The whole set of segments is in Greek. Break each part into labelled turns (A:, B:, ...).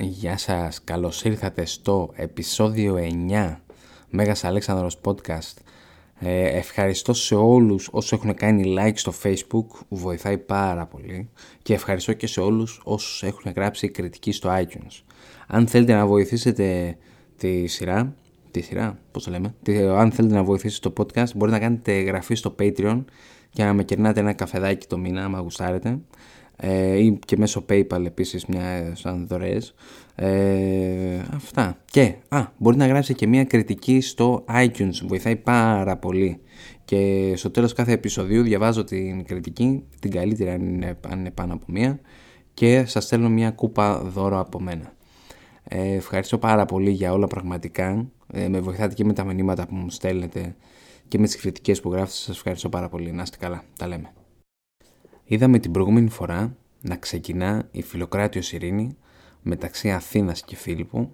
A: Γεια σας, καλώς ήρθατε στο επεισόδιο 9 Μέγας Αλέξανδρος Podcast. Ε, Ευχαριστώ σε όλους όσους έχουν κάνει like στο facebook, βοηθάει πάρα πολύ. Και ευχαριστώ και σε όλους όσους έχουν γράψει κριτική στο iTunes. Αν θέλετε να βοηθήσετε τη σειρά, τη σειρά, πώς το λέμε Αν θέλετε να βοηθήσετε το podcast μπορείτε να κάνετε εγγραφή στο Patreon και να με κερνάτε ένα καφεδάκι το μήνα, άμα γουστάρετε. ε, ή και μέσω PayPal επίσης μια σαν δωρεές. Ε, αυτά. Και α, μπορεί να γράψει και μια κριτική στο iTunes. Βοηθάει πάρα πολύ. Και στο τέλος κάθε επεισοδίου διαβάζω την κριτική. Την καλύτερη αν είναι, αν είναι πάνω από μία. Και σας στέλνω μια κούπα δώρο από μένα. Ε, ευχαριστώ πάρα πολύ για όλα πραγματικά. Ε, με βοηθάτε και με τα μηνύματα που μου στέλνετε και με τις κριτικές που γράφετε. Σας ευχαριστώ πάρα πολύ. Να είστε καλά, τα λέμε Είδαμε την προηγούμενη φορά να ξεκινά η φιλοκράτιος ειρήνη μεταξύ Αθήνας και Φίλιππου.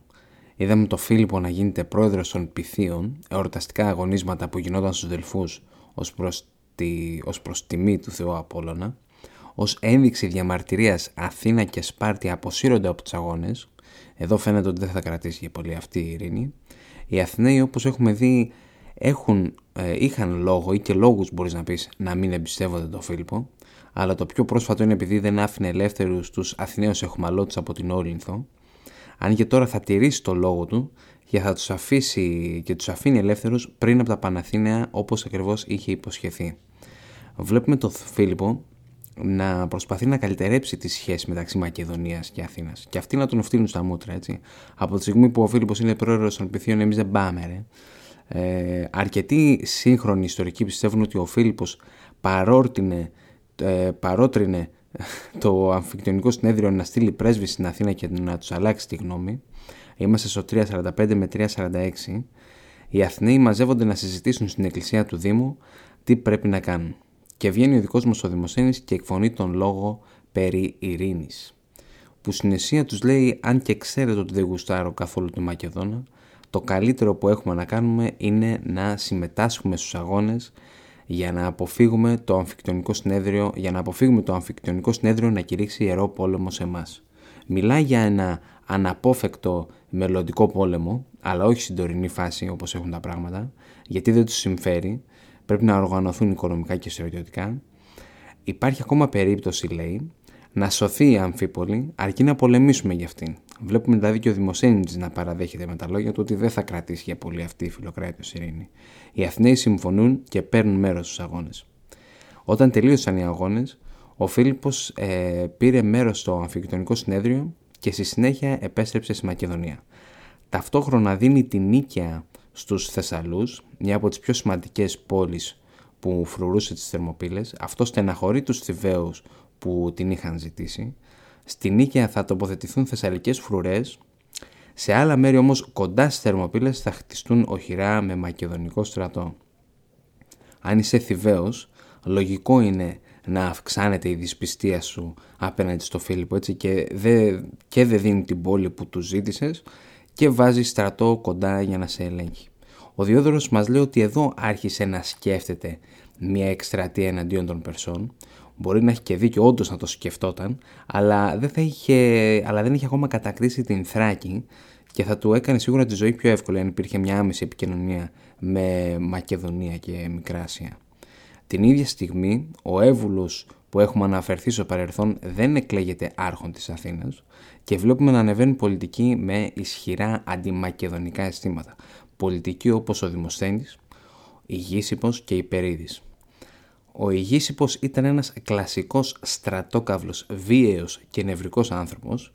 A: Είδαμε τον Φίλιππο να γίνεται πρόεδρος των Πυθίων, εορταστικά αγωνίσματα που γινόταν στους Δελφούς ως προς, τη, ως προς τιμή του Θεού Απόλλωνα. Ως ένδειξη διαμαρτυρίας Αθήνα και Σπάρτη αποσύρονται από τους αγώνες. Εδώ φαίνεται ότι δεν θα κρατήσει για πολύ αυτή η ειρήνη. Οι Αθηναίοι όπως έχουμε δει έχουν, ε, είχαν λόγο ή και λόγους μπορείς να πεις να μην εμπιστεύονται τον Φίλιππο αλλά το πιο πρόσφατο είναι επειδή δεν άφηνε ελεύθερους τους Αθηναίους εχμαλώτους από την Όλυνθο. Αν και τώρα θα τηρήσει το λόγο του και θα τους αφήσει και τους αφήνει ελεύθερους πριν από τα Παναθήναια όπως ακριβώς είχε υποσχεθεί. Βλέπουμε τον Φίλιππο να προσπαθεί να καλυτερέψει τη σχέση μεταξύ Μακεδονίας και Αθήνας και αυτοί να τον οφτύλουν στα μούτρα έτσι. Από τη στιγμή που ο Φίλιππος είναι πρόεδρος των Πυθίων εμείς δεν πάμε ρε. Ε, αρκετοί σύγχρονοι ιστορικοί πιστεύουν ότι ο Φίλιππος παρόρτινε ε, παρότρινε το αμφικτονικό συνέδριο να στείλει πρέσβη στην Αθήνα και να τους αλλάξει τη γνώμη. Είμαστε στο 345 με 346. Οι Αθηναίοι μαζεύονται να συζητήσουν στην εκκλησία του Δήμου τι πρέπει να κάνουν. Και βγαίνει ο δικός μας ο Δημοσένη και εκφωνεί τον λόγο περί ειρήνης. Που στην αισία τους λέει αν και ξέρετε ότι δεν γουστάρω καθόλου τη Μακεδόνα, το καλύτερο που έχουμε να κάνουμε είναι να συμμετάσχουμε στους αγώνες για να αποφύγουμε το αμφικτονικό συνέδριο, για να αποφύγουμε το αμφικτονικό συνέδριο να κηρύξει ιερό πόλεμο σε εμάς. Μιλάει για ένα αναπόφευκτο μελλοντικό πόλεμο, αλλά όχι στην τωρινή φάση όπως έχουν τα πράγματα, γιατί δεν τους συμφέρει, πρέπει να οργανωθούν οικονομικά και στρατιωτικά. Υπάρχει ακόμα περίπτωση, λέει, να σωθεί η Αμφίπολη αρκεί να πολεμήσουμε για αυτήν. Βλέπουμε δηλαδή και ο Δημοσένης να παραδέχεται με τα λόγια του ότι δεν θα κρατήσει για πολύ αυτή η φιλοκράτηση ειρήνη. Οι Αθηναίοι συμφωνούν και παίρνουν μέρος στους αγώνες. Όταν τελείωσαν οι αγώνες, ο Φίλιππος ε, πήρε μέρος στο αμφικτονικό συνέδριο και στη συνέχεια επέστρεψε στη Μακεδονία. Ταυτόχρονα δίνει την νίκαια στους Θεσσαλούς, μια από τις πιο σημαντικές πόλεις που φρουρούσε τις Θερμοπύλες. Αυτό στεναχωρεί τους Θηβαίους που την είχαν ζητήσει. Στη Νίκαια θα τοποθετηθούν θεσσαλικές φρουρές, σε άλλα μέρη όμως κοντά στις Θερμοπύλες θα χτιστούν οχυρά με μακεδονικό στρατό. Αν είσαι Θηβαίος, λογικό είναι να αυξάνεται η δυσπιστία σου απέναντι στο Φίλιππο έτσι, και δεν και δε δίνει την πόλη που του ζήτησες και βάζει στρατό κοντά για να σε ελέγχει. Ο Διόδωρος μας λέει ότι εδώ άρχισε να σκέφτεται μια εκστρατεία εναντίον των Περσών Μπορεί να έχει και δίκιο όντως να το σκεφτόταν, αλλά δεν, θα είχε, αλλά δεν είχε ακόμα κατακρίσει την Θράκη και θα του έκανε σίγουρα τη ζωή πιο εύκολη αν υπήρχε μια άμεση επικοινωνία με Μακεδονία και Μικράσια. Την ίδια στιγμή, ο Εύβουλος που έχουμε αναφερθεί στο παρελθόν δεν εκλέγεται άρχον της Αθήνας και βλέπουμε να ανεβαίνουν πολιτικοί με ισχυρά αντιμακεδονικά αισθήματα. Πολιτικοί όπως ο Δημοσθένης, η Γήσιπος και η Περίδης. Ο Ηγήσυπος ήταν ένας κλασικός στρατόκαυλος, βίαιος και νευρικός άνθρωπος.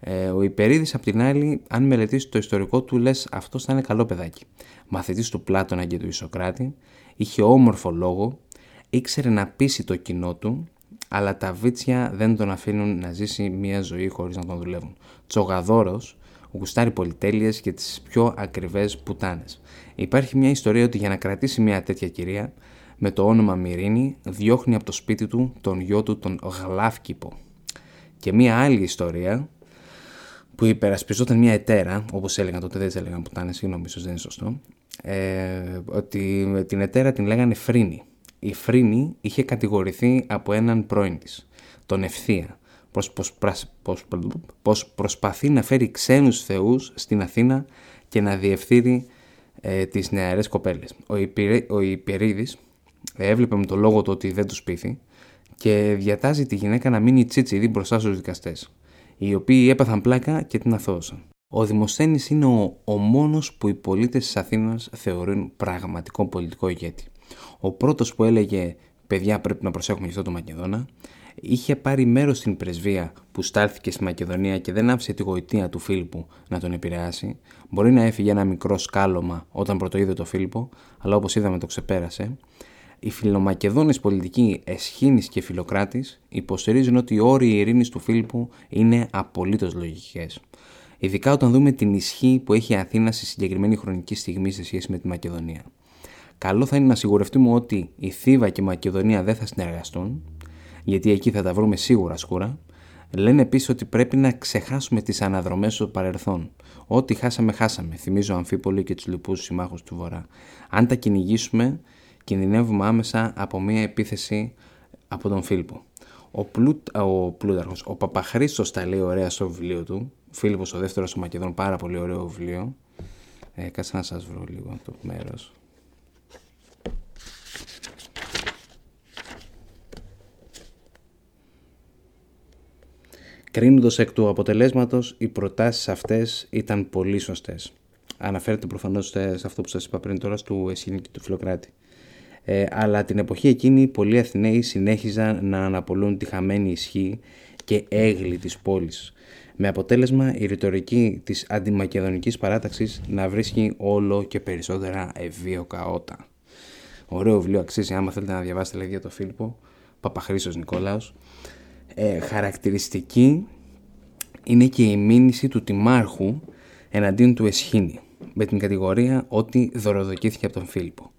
A: Ε, ο Υπερίδης απ' την άλλη, αν μελετήσει το ιστορικό του, λες αυτός θα είναι καλό παιδάκι. Μαθητής του Πλάτωνα και του Ισοκράτη, είχε όμορφο λόγο, ήξερε να πείσει το κοινό του, αλλά τα βίτσια δεν τον αφήνουν να ζήσει μια ζωή χωρίς να τον δουλεύουν. Τσογαδόρος, γουστάρει πολυτέλειες και τις πιο ακριβές πουτάνες. Υπάρχει μια ιστορία ότι για να κρατήσει μια τέτοια κυρία με το όνομα Μυρίνη διώχνει από το σπίτι του τον γιο του τον Γλάφκυπο. Και μία άλλη ιστορία που υπερασπιζόταν μια ετέρα, όπως έλεγαν τότε δεν της έλεγαν πουτάνες, συγγνώμη ίσως δεν είναι σωστό, ε, ότι την ετέρα την λέγανε Φρίνη. Η Φρίνη είχε κατηγορηθεί από έναν πρώην της, τον Ευθεία, πως, πως, πως, προσπαθεί να φέρει ξένους θεούς στην Αθήνα και να διευθύνει ε, τις νεαρές κοπέλες. Ο, Υπηρε, ο Υπερίδης έβλεπε με το λόγο του ότι δεν τους πείθει και διατάζει τη γυναίκα να μείνει τσίτσιδη μπροστά στους δικαστές, οι οποίοι έπαθαν πλάκα και την αθώωσαν. Ο Δημοσθένης είναι ο, ο μόνος που οι πολίτες της Αθήνας θεωρούν πραγματικό πολιτικό ηγέτη. Ο πρώτος που έλεγε «Παιδιά πρέπει να προσέχουμε για αυτό το Μακεδόνα» είχε πάρει μέρος στην πρεσβεία που στάλθηκε στη Μακεδονία και δεν άφησε τη γοητεία του Φίλιππου να τον επηρεάσει. Μπορεί να έφυγε ένα μικρό σκάλωμα όταν πρωτοείδε το Φίλιππο, αλλά όπως είδαμε το ξεπέρασε. Οι φιλομακεδόνες πολιτικοί Εσχήνης και Φιλοκράτης υποστηρίζουν ότι οι όροι ειρήνης του Φίλιππου είναι απολύτως λογικές. Ειδικά όταν δούμε την ισχύ που έχει η Αθήνα στη συγκεκριμένη χρονική στιγμή σε σχέση με τη Μακεδονία. Καλό θα είναι να σιγουρευτούμε ότι η Θήβα και η Μακεδονία δεν θα συνεργαστούν, γιατί εκεί θα τα βρούμε σίγουρα σκούρα. Λένε επίσης ότι πρέπει να ξεχάσουμε τις αναδρομές του παρελθόν. Ό,τι χάσαμε, χάσαμε. Θυμίζω Αμφίπολη και τους λοιπούς συμμάχους του Βορρά. Αν τα κυνηγήσουμε, κινδυνεύουμε άμεσα από μια επίθεση από τον Φίλιππο. Ο, Πλούτ, ο Πλούταρχος, ο Παπαχρήστος τα λέει ωραία στο βιβλίο του. Φίλιππος ο δεύτερος ο Μακεδόν, πάρα πολύ ωραίο βιβλίο. Ε, κάτσε να σας βρω λίγο το μέρος. Κρίνοντας εκ του αποτελέσματος, οι προτάσεις αυτές ήταν πολύ σωστές. Αναφέρεται προφανώς σε αυτό που σας είπα πριν τώρα, του Εσχήνη και του Φιλοκράτη. Ε, αλλά την εποχή εκείνη πολλοί Αθηναίοι συνέχιζαν να αναπολούν τη χαμένη ισχύ και έγλη της πόλης με αποτέλεσμα η ρητορική της αντιμακεδονικής παράταξης να βρίσκει όλο και περισσότερα ευίωκα ότα. Ωραίο βιβλίο αξίζει άμα θέλετε να διαβάσετε λέει για το Φίλιππο Παπαχρήσος Νικόλαος ε, χαρακτηριστική είναι και η μήνυση του τιμάρχου εναντίον του Εσχήνη με την κατηγορία ότι δωροδοκήθηκε από τον Φίλιππο.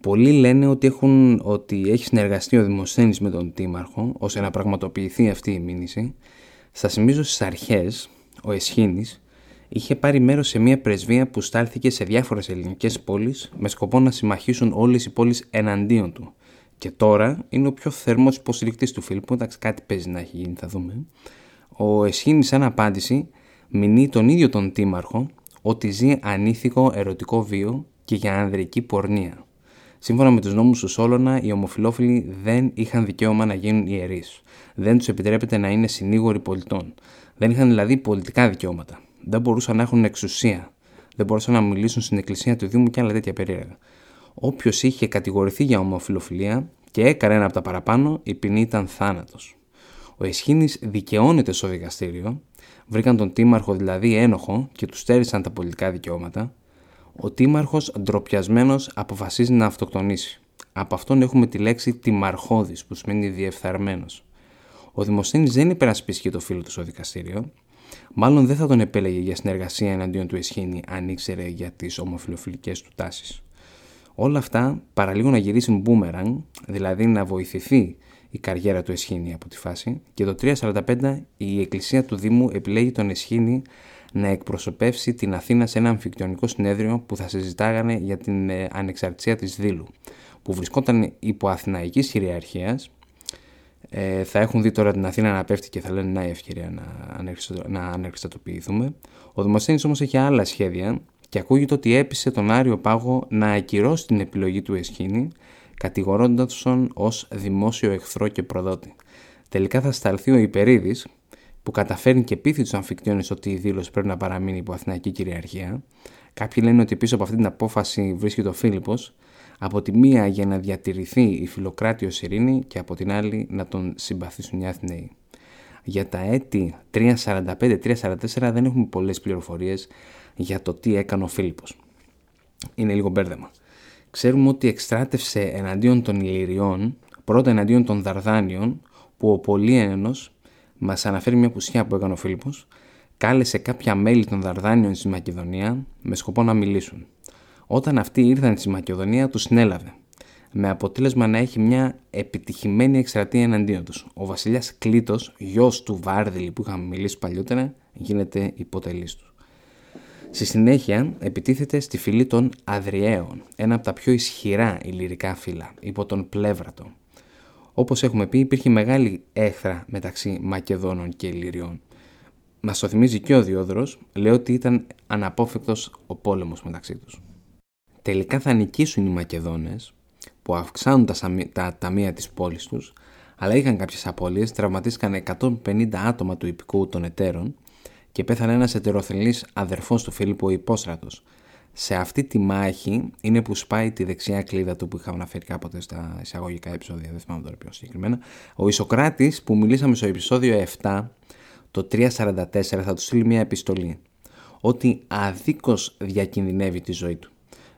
A: Πολλοί λένε ότι, έχουν, ότι έχει συνεργαστεί ο Δημοσθένης με τον Τίμαρχο ώστε να πραγματοποιηθεί αυτή η μήνυση. Στα θυμίζω στις αρχές, ο Εσχήνης είχε πάρει μέρος σε μια πρεσβεία που στάλθηκε σε διάφορες ελληνικές πόλεις με σκοπό να συμμαχήσουν όλες οι πόλεις εναντίον του. Και τώρα είναι ο πιο θερμός υποστηρικτής του Φίλιππου. Εντάξει, κάτι παίζει να έχει γίνει, θα δούμε. Ο Εσχήνης, σαν απάντηση, μηνύει τον ίδιο τον Τίμαρχο ότι ζει ανήθικο ερωτικό βίο και για ανδρική πορνεία. Σύμφωνα με τους νόμους του Σόλωνα, οι ομοφυλόφιλοι δεν είχαν δικαίωμα να γίνουν ιερείς. Δεν τους επιτρέπεται να είναι συνήγοροι πολιτών. Δεν είχαν δηλαδή πολιτικά δικαιώματα. Δεν μπορούσαν να έχουν εξουσία. Δεν μπορούσαν να μιλήσουν στην εκκλησία του Δήμου και άλλα τέτοια περίεργα. Όποιος είχε κατηγορηθεί για ομοφιλοφιλία και έκανε ένα από τα παραπάνω, η ποινή ήταν θάνατος. Ο Εσχήνης δικαιώνεται στο δικαστήριο, βρήκαν τον τίμαρχο δηλαδή ένοχο και τους στέρισαν τα πολιτικά δικαιώματα. Ο τίμαρχος ντροπιασμένος αποφασίζει να αυτοκτονήσει. Από αυτόν έχουμε τη λέξη τιμαρχώδης που σημαίνει διεφθαρμένος. Ο Δημοσθένη δεν υπερασπίστηκε το φίλο του στο δικαστήριο. Μάλλον δεν θα τον επέλεγε για συνεργασία εναντίον του Εσχήνη αν ήξερε για τις ομοφιλοφιλικές του τάσεις. Όλα αυτά παραλίγο να γυρίσει μπούμερανγκ, δηλαδή να βοηθηθεί η καριέρα του Εσχήνη από τη φάση και το 345 η εκκλησία του Δήμου επιλέγει τον Εσχήνη να εκπροσωπεύσει την Αθήνα σε ένα αμφικτιονικό συνέδριο που θα συζητάγανε για την ε, ανεξαρτησία της Δήλου που βρισκόταν υπό αθηναϊκής κυριαρχίας ε, θα έχουν δει τώρα την Αθήνα να πέφτει και θα λένε να η ευκαιρία να, ανεξαρτοποιηθούμε. Ο Δημοσθένης όμως έχει άλλα σχέδια και ακούγεται ότι έπεισε τον Άριο Πάγο να ακυρώσει την επιλογή του Εσχήνη, κατηγορώντας τον ως δημόσιο εχθρό και προδότη. Τελικά θα σταλθεί ο Υπερίδης, που καταφέρνει και πείθει τους αμφικτιώνες ότι η δήλωση πρέπει να παραμείνει υπό αθηναϊκή κυριαρχία. Κάποιοι λένε ότι πίσω από αυτή την απόφαση βρίσκεται ο Φίλιππος, από τη μία για να διατηρηθεί η φιλοκράτιο ειρήνη και από την άλλη να τον συμπαθήσουν οι Αθηναίοι. Για τα έτη 345-344 δεν έχουμε πολλές πληροφορίες για το τι έκανε ο Φίλιππος. Είναι λίγο μπέρδεμα. Ξέρουμε ότι εξτράτευσε εναντίον των Ηλυριών, πρώτα εναντίον των Δαρδάνιων, που ο Πολύενος μας αναφέρει μια πουσιά που έκανε ο Φίλιππος, κάλεσε κάποια μέλη των Δαρδάνιων στη Μακεδονία με σκοπό να μιλήσουν. Όταν αυτοί ήρθαν στη Μακεδονία, τους συνέλαβε, με αποτέλεσμα να έχει μια επιτυχημένη εκστρατεία εναντίον τους. Ο βασιλιάς Κλήτος, γιος του Βάρδιλη που είχαμε μιλήσει παλιότερα, γίνεται υποτελής του. Στη συνέχεια επιτίθεται στη φυλή των Αδριαίων, ένα από τα πιο ισχυρά ηλυρικά φύλλα, υπό τον Πλεύρατο. Όπως έχουμε πει υπήρχε μεγάλη έχθρα μεταξύ Μακεδόνων και Ηλυριών. Μας το θυμίζει και ο Διόδρος, λέει ότι ήταν αναπόφευκτος ο πόλεμος μεταξύ τους. Τελικά θα νικήσουν οι Μακεδόνες που αυξάνουν τα, τα ταμεία της πόλης τους αλλά είχαν κάποιες απώλειες, τραυματίστηκαν 150 άτομα του υπηκού των εταίρων και πέθανε ένας ετεροθελής αδερφός του Φίλιππου ο Υπόστρατος. Σε αυτή τη μάχη είναι που σπάει τη δεξιά κλίδα του που είχαμε αναφέρει κάποτε στα εισαγωγικά επεισόδια, δεν θυμάμαι τώρα πιο συγκεκριμένα. Ο Ισοκράτης που μιλήσαμε στο επεισόδιο 7, το 344, θα του στείλει μια επιστολή ότι αδίκως διακινδυνεύει τη ζωή του.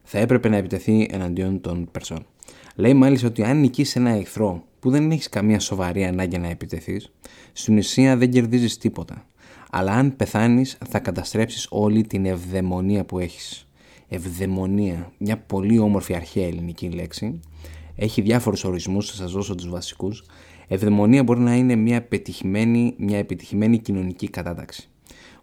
A: Θα έπρεπε να επιτεθεί εναντίον των Περσών. Λέει μάλιστα ότι αν νικήσει ένα εχθρό που δεν έχεις καμία σοβαρή ανάγκη να επιτεθείς, στην ουσία δεν κερδίζεις τίποτα. Αλλά αν πεθάνεις, θα καταστρέψεις όλη την ευδαιμονία που έχεις. Ευδαιμονία, μια πολύ όμορφη αρχαία ελληνική λέξη. Έχει διάφορους ορισμούς, θα σας δώσω τους βασικούς. Ευδαιμονία μπορεί να είναι μια επιτυχημένη, μια επιτυχημένη κοινωνική κατάταξη.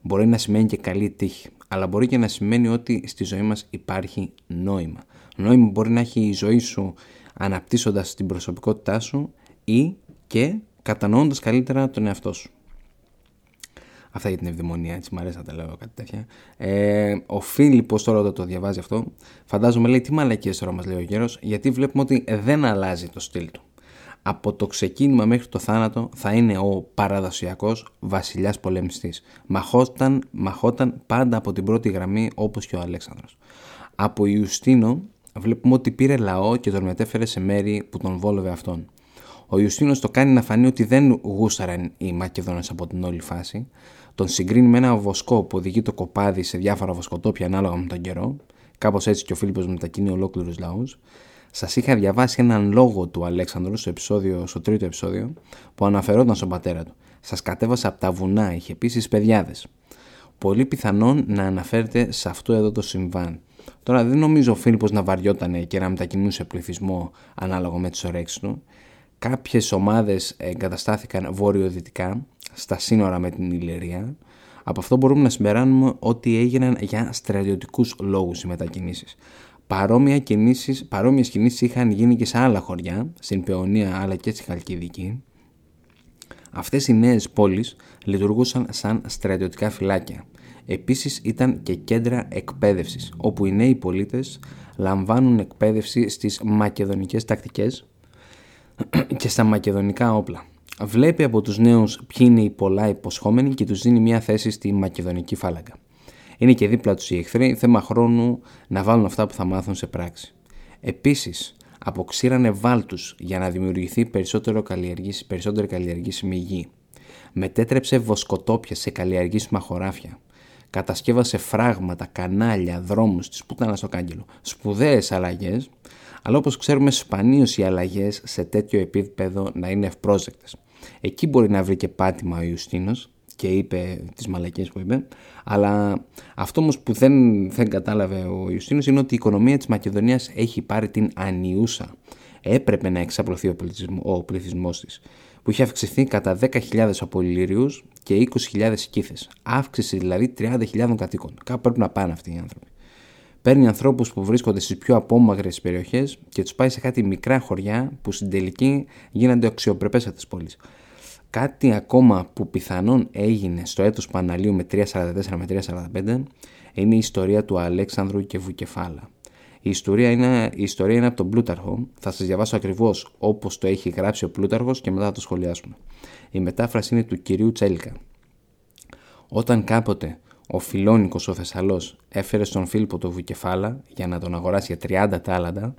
A: Μπορεί να σημαίνει και καλή τύχη, αλλά μπορεί και να σημαίνει ότι στη ζωή μας υπάρχει νόημα. Νόημα μπορεί να έχει η ζωή σου αναπτύσσοντας την προσωπικότητά σου ή και κατανοώντας καλύτερα τον εαυτό σου. Αυτά για την ευδαιμονία, έτσι μου αρέσει να τα λέω κάτι τέτοια. Ε, ο Φίλιππος τώρα όταν το διαβάζει αυτό, φαντάζομαι λέει τι μαλακίες τώρα μας λέει ο γέρος, γιατί βλέπουμε ότι δεν αλλάζει το στυλ του. Από το ξεκίνημα μέχρι το θάνατο θα είναι ο παραδοσιακός βασιλιάς πολεμιστής. Μαχόταν, μαχόταν πάντα από την πρώτη γραμμή όπως και ο Αλέξανδρος. Από Ιουστίνο βλέπουμε ότι πήρε λαό και τον μετέφερε σε μέρη που τον βόλευε αυτόν. Ο Ιουστίνος το κάνει να φανεί ότι δεν γούσταραν οι Μακεδόνες από την όλη φάση. Τον συγκρίνει με ένα βοσκό που οδηγεί το κοπάδι σε διάφορα βοσκοτόπια ανάλογα με τον καιρό. Κάπως έτσι και ο Φίλιππος μετακινεί ολόκληρους λαούς. Σας είχα διαβάσει έναν λόγο του Αλέξανδρου στο, επεισόδιο, στο τρίτο επεισόδιο που αναφερόταν στον πατέρα του. Σας κατέβασε από τα βουνά, είχε επίσης παιδιάδες. Πολύ πιθανόν να αναφέρεται σε αυτό εδώ το συμβάν. Τώρα δεν νομίζω ο Φίλιππος να βαριόταν και να μετακινούσε πληθυσμό ανάλογα με τις ωρέξεις του. Κάποιες ομάδες εγκαταστάθηκαν βόρειο-δυτικά στα σύνορα με την Ηλυρία. Από αυτό μπορούμε να συμπεράνουμε ότι έγιναν για στρατιωτικούς λόγους οι μετακινήσεις. Παρόμοια κινήσεις, παρόμοιες κινήσεις είχαν γίνει και σε άλλα χωριά, στην Παιωνία αλλά και στη Χαλκιδική. Αυτές οι νέες πόλεις λειτουργούσαν σαν στρατιωτικά φυλάκια Επίσης ήταν και κέντρα εκπαίδευσης, όπου οι νέοι πολίτες λαμβάνουν εκπαίδευση στις μακεδονικές τακτικές και στα μακεδονικά όπλα. Βλέπει από τους νέους ποιοι είναι οι πολλά υποσχόμενοι και τους δίνει μια θέση στη μακεδονική φάλαγγα. Είναι και δίπλα τους οι εχθροί, θέμα χρόνου να βάλουν αυτά που θα μάθουν σε πράξη. Επίσης, αποξήρανε βάλτους για να δημιουργηθεί περισσότερο περισσότερη καλλιεργήσιμη γη. Μετέτρεψε βοσκοτόπια σε καλλιεργήσιμα χωράφια κατασκεύασε φράγματα, κανάλια, δρόμους της πουτάνα στο κάγκελο. Σπουδαίες αλλαγές, αλλά όπως ξέρουμε σπανίως οι αλλαγές σε τέτοιο επίπεδο να είναι ευπρόσδεκτες. Εκεί μπορεί να βρει και πάτημα ο Ιουστίνος και είπε τις μαλακίες που είπε, αλλά αυτό όμως που δεν, δεν κατάλαβε ο Ιουστίνος είναι ότι η οικονομία της Μακεδονίας έχει πάρει την ανιούσα. Έπρεπε να εξαπλωθεί ο, ο πληθυσμός της που είχε αυξηθεί κατά 10.000 από Ηλίριους και 20.000 κήθες. Αύξηση δηλαδή 30.000 κατοίκων. Κάπου πρέπει να πάνε αυτοί οι άνθρωποι. Παίρνει ανθρώπους που βρίσκονται στις πιο απόμαγρε περιοχές και τους πάει σε κάτι μικρά χωριά που στην τελική γίνονται αξιοπρεπέστατε πόλεις. Κάτι ακόμα που πιθανόν έγινε στο έτος Παναλίου με 344 με 345 είναι η ιστορία του Αλέξανδρου και Βουκεφάλα. Η ιστορία είναι, η ιστορία είναι από τον Πλούταρχο. Θα σας διαβάσω ακριβώς όπως το έχει γράψει ο Πλούταρχος και μετά θα το σχολιάσουμε. Η μετάφραση είναι του κυρίου Τσέλικα. Όταν κάποτε ο Φιλόνικος ο Θεσσαλός έφερε στον Φίλιππο το βουκεφάλα για να τον αγοράσει για 30 τάλαντα,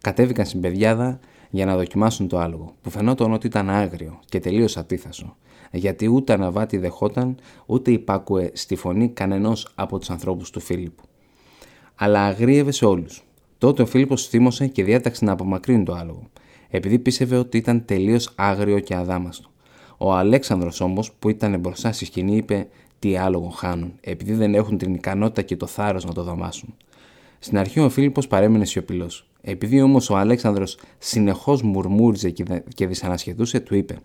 A: κατέβηκαν στην πεδιάδα για να δοκιμάσουν το άλογο, που φαινόταν ότι ήταν άγριο και τελείως ατίθασο, γιατί ούτε αναβάτη δεχόταν, ούτε υπάκουε στη φωνή κανενός από τους ανθρώπους του Φίλιππου. Αλλά αγρίευε σε όλους. Τότε ο Φίλιππος θύμωσε και διέταξε να απομακρύνει το άλογο, επειδή πίστευε ότι ήταν τελείως άγριο και αδάμαστο. Ο Αλέξανδρος όμως που ήταν μπροστά στη σκηνή είπε τι άλογο χάνουν επειδή δεν έχουν την ικανότητα και το θάρρος να το δαμάσουν. Στην αρχή ο Φίλιππος παρέμεινε σιωπηλός. Επειδή όμως ο Αλέξανδρος συνεχώς μουρμούριζε και δυσανασχετούσε του είπε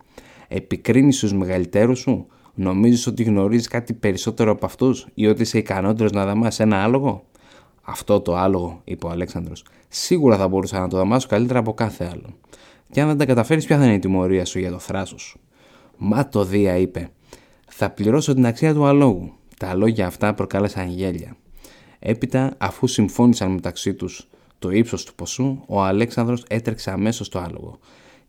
A: «Επικρίνεις τους μεγαλύτερους σου, νομίζεις ότι γνωρίζεις κάτι περισσότερο από αυτούς ή ότι είσαι ικανότερος να δαμάσεις ένα άλογο» Αυτό το άλογο, είπε ο Αλέξανδρος, σίγουρα θα μπορούσα να το δαμάσω καλύτερα από κάθε άλλο. Και αν δεν τα καταφέρεις, ποια θα είναι η τιμωρία σου για το θράσος σου; Μα το Δία είπε: Θα πληρώσω την αξία του αλόγου. Τα λόγια αυτά προκάλεσαν γέλια. Έπειτα, αφού συμφώνησαν μεταξύ τους το ύψος του ποσού, ο Αλέξανδρος έτρεξε αμέσως στο άλογο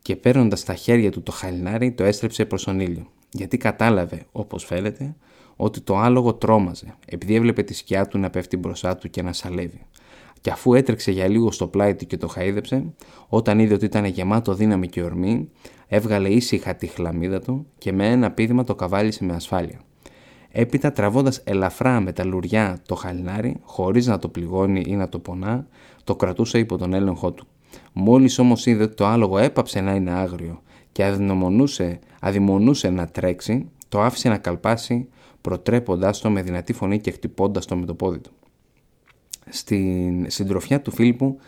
A: και παίρνοντας στα χέρια του το χαλινάρι το έστρεψε προς τον ήλιο. Γιατί κατάλαβε, όπως φαίνεται, ότι το άλογο τρόμαζε, επειδή έβλεπε τη σκιά του να πέφτει μπροστά του και να σαλεύει. Και αφού έτρεξε για λίγο στο πλάι του και το χαίδεψε, όταν είδε ότι ήταν γεμάτο δύναμη και ορμή, έβγαλε ήσυχα τη χλαμίδα του και με ένα πίδημα το καβάλισε με ασφάλεια. Έπειτα τραβώντας ελαφρά με τα λουριά το χαλινάρι, χωρίς να το πληγώνει ή να το πονά, το κρατούσε υπό τον έλεγχό του. Μόλις όμως είδε ότι το άλογο έπαψε να είναι άγριο και αδειμονούσε να τρέξει, το άφησε να καλπάσει προτρέποντάς το με δυνατή φωνή και χτυπώντας το με το πόδι του. Στην συντροφιά του Φίλιππου,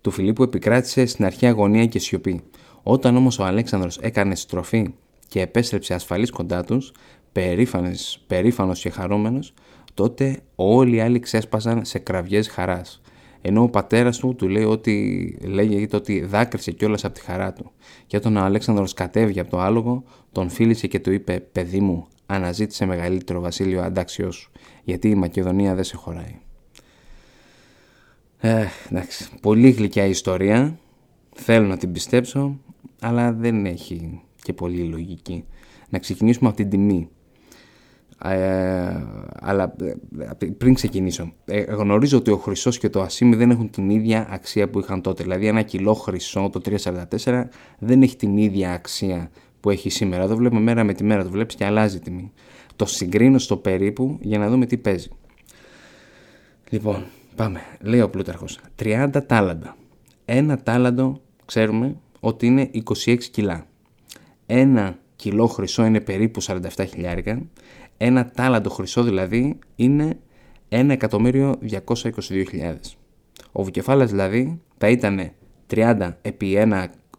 A: του Φιλίππου επικράτησε στην αρχή αγωνία και σιωπή. Όταν όμως ο Αλέξανδρος έκανε στροφή και επέστρεψε ασφαλής κοντά τους, περήφανος και χαρούμενος, τότε όλοι οι άλλοι ξέσπασαν σε κραυγές χαράς. Ενώ ο πατέρας του του λέει ότι λέγεται ότι δάκρυσε κιόλας από τη χαρά του. Και όταν ο Αλέξανδρος κατέβηκε από το άλογο, τον φίλησε και του είπε: Παιδί μου, αναζήτησε μεγαλύτερο βασίλειο αντάξιό σου, γιατί η Μακεδονία δεν σε χωράει. Ε, εντάξει, πολύ γλυκιά ιστορία. Θέλω να την πιστέψω, αλλά δεν έχει και πολύ λογική. Να ξεκινήσουμε από την τιμή. Ε, αλλά ε, πριν ξεκινήσω, ε, γνωρίζω ότι ο χρυσός και το ασίμι δεν έχουν την ίδια αξία που είχαν τότε. Δηλαδή, ένα κιλό χρυσό το 344 δεν έχει την ίδια αξία που έχει σήμερα. Εδώ βλέπουμε μέρα με τη μέρα, το βλέπεις και αλλάζει τιμή. Το συγκρίνω στο περίπου για να δούμε τι παίζει. Λοιπόν, πάμε. Λέει ο Πλούταρχος. 30 τάλαντα. Ένα τάλαντο ξέρουμε ότι είναι 26 κιλά. Ένα κιλό χρυσό είναι περίπου 47 χιλιάρικα. Ένα τάλαντο χρυσό δηλαδή είναι 1.222.000. Ο Βουκεφάλας δηλαδή θα ήταν 30 επί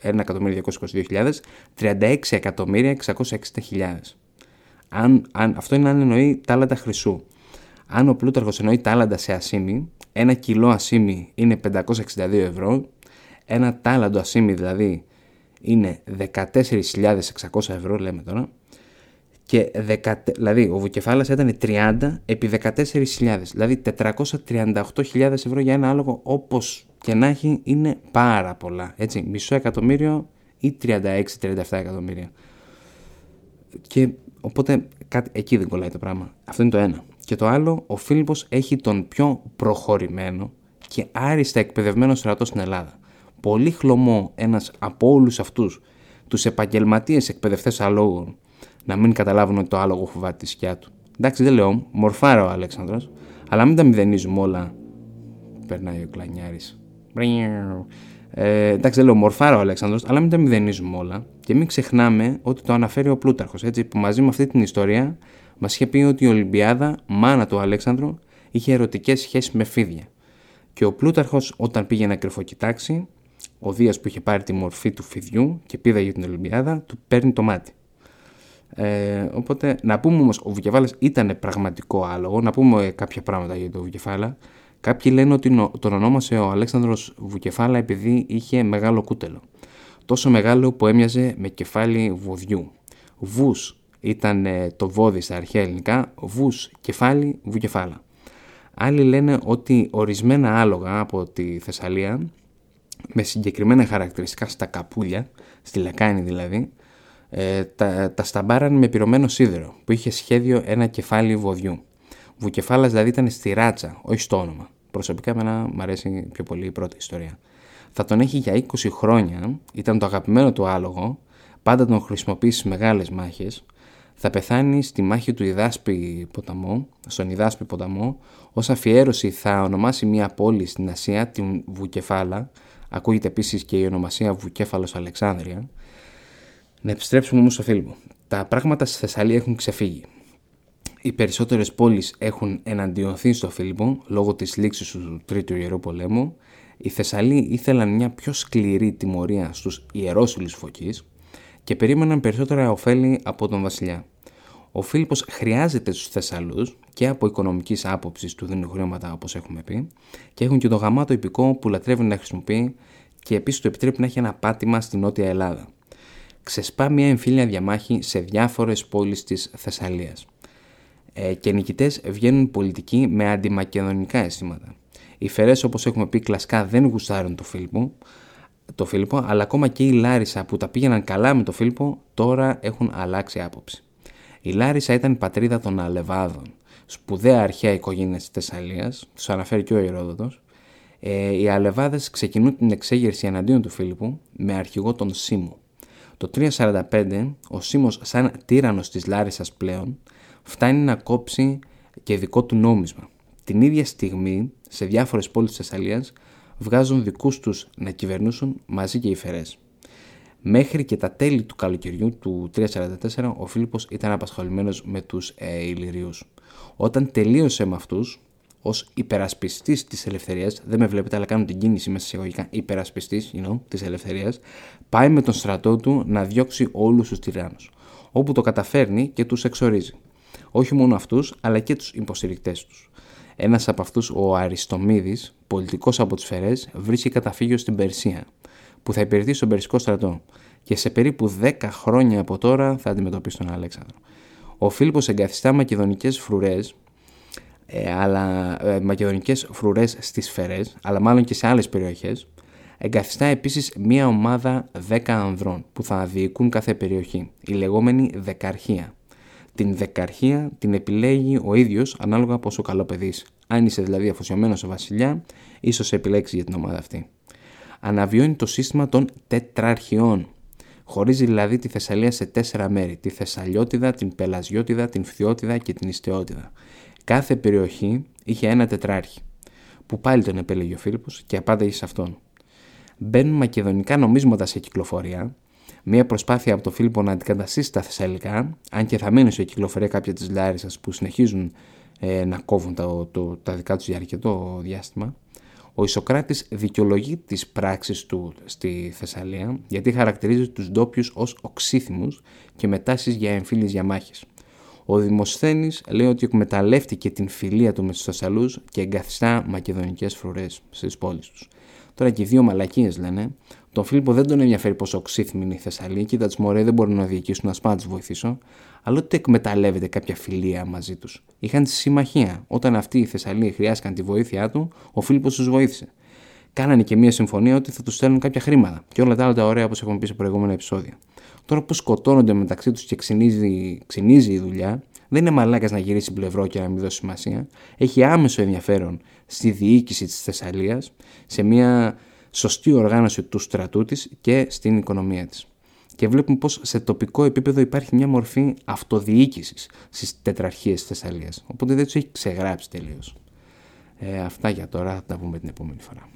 A: 1.222.000, 36.660.000. Αν, αν, αυτό είναι αν εννοεί τάλαντα χρυσού. Αν ο Πλούταρχος εννοεί τάλαντα σε ασίμι, ένα κιλό ασίμι είναι 562 ευρώ, ένα τάλαντο ασίμι δηλαδή είναι 14.600 ευρώ λέμε τώρα, και δεκα, δηλαδή ο Βουκεφάλας ήταν 30 επί 14.000, δηλαδή 438.000 ευρώ για ένα άλογο όπως και να έχει είναι πάρα πολλά, έτσι, μισό εκατομμύριο ή 36-37 εκατομμύρια. Και οπότε κάτι, εκεί δεν κολλάει το πράγμα. Αυτό είναι το ένα. Και το άλλο, ο Φίλιππος έχει τον πιο προχωρημένο και άριστα εκπαιδευμένο στρατό στην Ελλάδα. Πολύ χλωμό ένας από όλους αυτούς τους επαγγελματίες εκπαιδευτές αλόγων να μην καταλάβουν ότι το άλογο φοβάται τη σκιά του. Εντάξει, δεν λέω, μορφάρα ο Αλέξανδρος, αλλά μην τα μηδενίζουμε όλα. Περνάει ο κλανιάρης. Ε, εντάξει, δεν λέω μορφάρα ο Αλέξανδρος, αλλά μην τα μηδενίζουμε όλα και μην ξεχνάμε ότι το αναφέρει ο Πλούταρχος, έτσι, που μαζί με αυτή την ιστορία μας είχε πει ότι η Ολυμπιάδα, μάνα του Αλέξανδρου, είχε ερωτικές σχέσεις με φίδια. Και ο Πλούταρχος, όταν πήγε να κρυφοκοιτάξει, ο Δίας που είχε πάρει τη μορφή του φιδιού και πήδα για την Ολυμπιάδα, του παίρνει το μάτι. Ε, οπότε να πούμε όμως, ο Βουκεφάλας ήταν πραγματικό άλογο. Να πούμε κάποια πράγματα για τον Βουκεφάλα. Κάποιοι λένε ότι τον ονόμασε ο Αλέξανδρος Βουκεφάλα επειδή είχε μεγάλο κούτελο. Τόσο μεγάλο που έμοιαζε με κεφάλι βοδιού. Βους ήταν ε, το βόδι στα αρχαία ελληνικά, βους κεφάλι βουκεφάλα. Άλλοι λένε ότι ορισμένα άλογα από τη Θεσσαλία με συγκεκριμένα χαρακτηριστικά στα καπούλια, στη λεκάνη δηλαδή, ε, τα, τα σταμπάραν με πυρωμένο σίδερο που είχε σχέδιο ένα κεφάλι βοδιού. Βουκεφάλας δηλαδή ήταν στη ράτσα, όχι στο όνομα. Προσωπικά εμένα μου αρέσει πιο πολύ η πρώτη ιστορία. Θα τον έχει για 20 χρόνια, ήταν το αγαπημένο του άλογο, πάντα τον χρησιμοποιήσει στις μεγάλες μάχες, θα πεθάνει στη μάχη του Ιδάσπη ποταμό, στον Ιδάσπη ποταμό, ως αφιέρωση θα ονομάσει μια πόλη στην Ασία, την Βουκεφάλα, ακούγεται επίσης και η ονομασία Βουκέφαλος Αλεξάνδρεια, να επιστρέψουμε όμως στο Φίλιππο. Τα πράγματα στη Θεσσαλία έχουν ξεφύγει. Οι περισσότερες πόλεις έχουν εναντιωθεί στο Φίλιππο λόγω της λήξης του Τρίτου Ιερού Πολέμου. Οι Θεσσαλοί ήθελαν μια πιο σκληρή τιμωρία στους ιερόσιλου φωκή και περίμεναν περισσότερα ωφέλη από τον Βασιλιά. Ο Φίλιππος χρειάζεται στους Θεσσαλούς και από οικονομικής άποψης του δίνουν χρήματα όπως έχουμε πει και έχουν και το γαμάτο υπηκό που λατρεύει να χρησιμοποιεί και επίσης του επιτρέπει να έχει ένα πάτημα στη Νότια Ελλάδα. Ξεσπά μια εμφύλια διαμάχη σε διάφορες πόλεις της Θεσσαλίας. Ε, και νικητές βγαίνουν πολιτικοί με αντιμακεδονικά αισθήματα. Οι Φερές όπως έχουμε πει κλασικά δεν γουστάρουν το Φίλιππο, το Φίλιππο, αλλά ακόμα και η Λάρισα που τα πήγαιναν καλά με το Φίλιππο τώρα έχουν αλλάξει άποψη. Η Λάρισα ήταν η πατρίδα των Αλεβάδων, σπουδαία αρχαία οικογένεια της Θεσσαλίας, τους αναφέρει και ο Ηρόδοτος. Ε, οι Αλεβάδες ξεκινούν την εξέγερση εναντίον του Φίλιππου με αρχηγό τον Σίμο. Το 345 ο Σίμος σαν τύρανος της Λάρισας πλέον φτάνει να κόψει και δικό του νόμισμα. Την ίδια στιγμή σε διάφορες πόλεις της Θεσσαλίας βγάζουν δικούς τους να κυβερνούσουν μαζί και οι Φερές. Μέχρι και τα τέλη του καλοκαιριού του 344 ο Φίλιππος ήταν απασχολημένος με τους ε, Ηλυριούς. Όταν τελείωσε με αυτούς, ως υπερασπιστής της ελευθερίας, δεν με βλέπετε, αλλά κάνω την κίνηση μέσα σε εισαγωγικά υπερασπιστής you know, της ελευθερίας, πάει με τον στρατό του να διώξει όλους τους τυράννους. Όπου το καταφέρνει και τους εξορίζει. Όχι μόνο αυτούς, αλλά και τους υποστηρικτές τους. Ένας από αυτούς, ο Αριστομίδης, πολιτικός από τις Φερές, βρίσκει καταφύγιο στην Περσία, που θα υπηρετεί στον Περσικό στρατό και σε περίπου 10 χρόνια από τώρα θα αντιμετωπίσει τον Αλέξανδρο. Ο Φίλιππος εγκαθιστά μακεδονικές φρουρές, ε, αλλά, ε, μακεδονικές φρουρές στις Φερές, αλλά μάλλον και σε άλλες περιοχές, εγκαθιστά επίσης μία ομάδα 10 ανδρών που θα διοικούν κάθε περιοχή, η λεγόμενη δεκαρχία. Την δεκαρχία την επιλέγει ο ίδιος ανάλογα πόσο καλό παιδί Αν είσαι δηλαδή αφοσιωμένος σε βασιλιά, ίσως επιλέξεις για την ομάδα αυτή. Αναβιώνει το σύστημα των τετραρχιών. Χωρίζει δηλαδή τη Θεσσαλία σε τέσσερα μέρη. Τη Θεσσαλιώτιδα, την Πελαζιώτιδα, την Φθιώτιδα και την Ιστιώτιδα. Κάθε περιοχή είχε ένα τετράρχη, που πάλι τον επέλεγε ο Φίλιππος και απάνταγε σε αυτόν. Μπαίνουν μακεδονικά νομίσματα σε κυκλοφορία, μια προσπάθεια από τον Φίλιππο να αντικαταστήσει τα Θεσσαλικά, αν και θα μείνουν σε κυκλοφορία κάποια της Λάρισα που συνεχίζουν ε, να κόβουν τα, το, τα δικά τους για αρκετό διάστημα. Ο Ισοκράτης δικαιολογεί τις πράξεις του στη Θεσσαλία γιατί χαρακτηρίζει τους ντόπιους ως οξύθυμους και μετάσεις για εμφύλιες διαμάχες. Ο Δημοσθένης λέει ότι εκμεταλλεύτηκε την φιλία του μες τους Θεσσαλούς και εγκαθιστά μακεδονικές φρουρές στις πόλεις τους. Τώρα και οι δύο μαλακίες λένε τον Φίλιππο δεν τον ενδιαφέρει πόσο οξύθυμη είναι η Θεσσαλία. Κοίτα, τι μωρέ δεν μπορούν να διοικήσουν, α πάω να τους βοηθήσω. Αλλά ότι εκμεταλλεύεται κάποια φιλία μαζί τους. Είχαν τη συμμαχία. Όταν αυτοί οι Θεσσαλοί χρειάστηκαν τη βοήθειά του, ο Φίλιππος τους βοήθησε. Κάνανε και μια συμφωνία ότι θα τους στέλνουν κάποια χρήματα. Και όλα τα άλλα τα ωραία όπως έχουμε πει σε προηγούμενα επεισόδια. Τώρα που σκοτώνονται μεταξύ τους και ξυνίζει, ξυνίζει η δουλειά, δεν είναι μαλάκας να γυρίσει πλευρό και να μην δώσει σημασία. Έχει άμεσο ενδιαφέρον στη διοίκηση της Θεσσαλίας, σε μια σωστή οργάνωση του στρατού της και στην οικονομία της. Και βλέπουμε πως σε τοπικό επίπεδο υπάρχει μια μορφή αυτοδιοίκησης στις τετραρχίες της Θεσσαλίας. Οπότε δεν τους έχει ξεγράψει τελείως. Ε, αυτά για τώρα, θα τα πούμε την επόμενη φορά.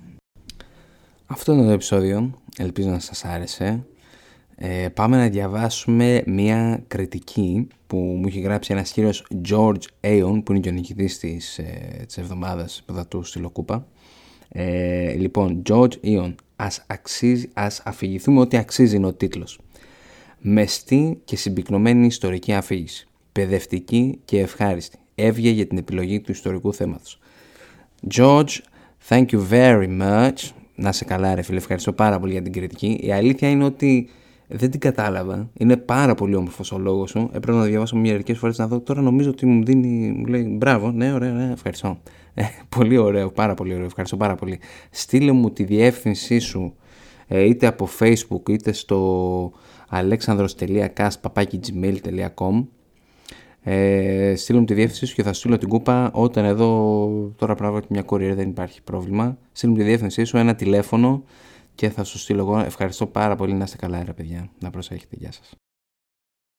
A: Αυτό είναι το επεισόδιο, ελπίζω να σας άρεσε. Ε, πάμε να διαβάσουμε μια κριτική που μου έχει γράψει ένας κύριος George Aeon που είναι και ο νικητής της, ε, της εβδομάδας του στη Λοκούπα ε, λοιπόν, George Ion, ας, αξίζει, ας αφηγηθούμε ότι αξίζει είναι ο τίτλος. Μεστή και συμπυκνωμένη ιστορική αφήγηση. Παιδευτική και ευχάριστη. Έβγε για την επιλογή του ιστορικού θέματος. George, thank you very much. Να σε καλά ρε φίλε, ευχαριστώ πάρα πολύ για την κριτική. Η αλήθεια είναι ότι δεν την κατάλαβα. Είναι πάρα πολύ όμορφος ο λόγος σου. Έπρεπε να διαβάσω μερικές φορές να δω. Τώρα νομίζω ότι μου δίνει. Μου λέει μπράβο, ναι, ωραία, ναι, ευχαριστώ. Ε, πολύ ωραίο, πάρα πολύ ωραίο. Ευχαριστώ πάρα πολύ. Στείλε μου τη διεύθυνσή σου ε, είτε από facebook είτε στο alexandros.cast.gmail.com ε, στείλε μου τη διεύθυνσή σου και θα στείλω την κούπα όταν εδώ τώρα πράγματι μια κοριέρα δεν υπάρχει πρόβλημα. Στείλε μου τη διεύθυνσή σου, ένα τηλέφωνο και θα σου στείλω εγώ. Ευχαριστώ πάρα πολύ να είστε καλά, ρε παιδιά. Να προσέχετε. Γεια σας.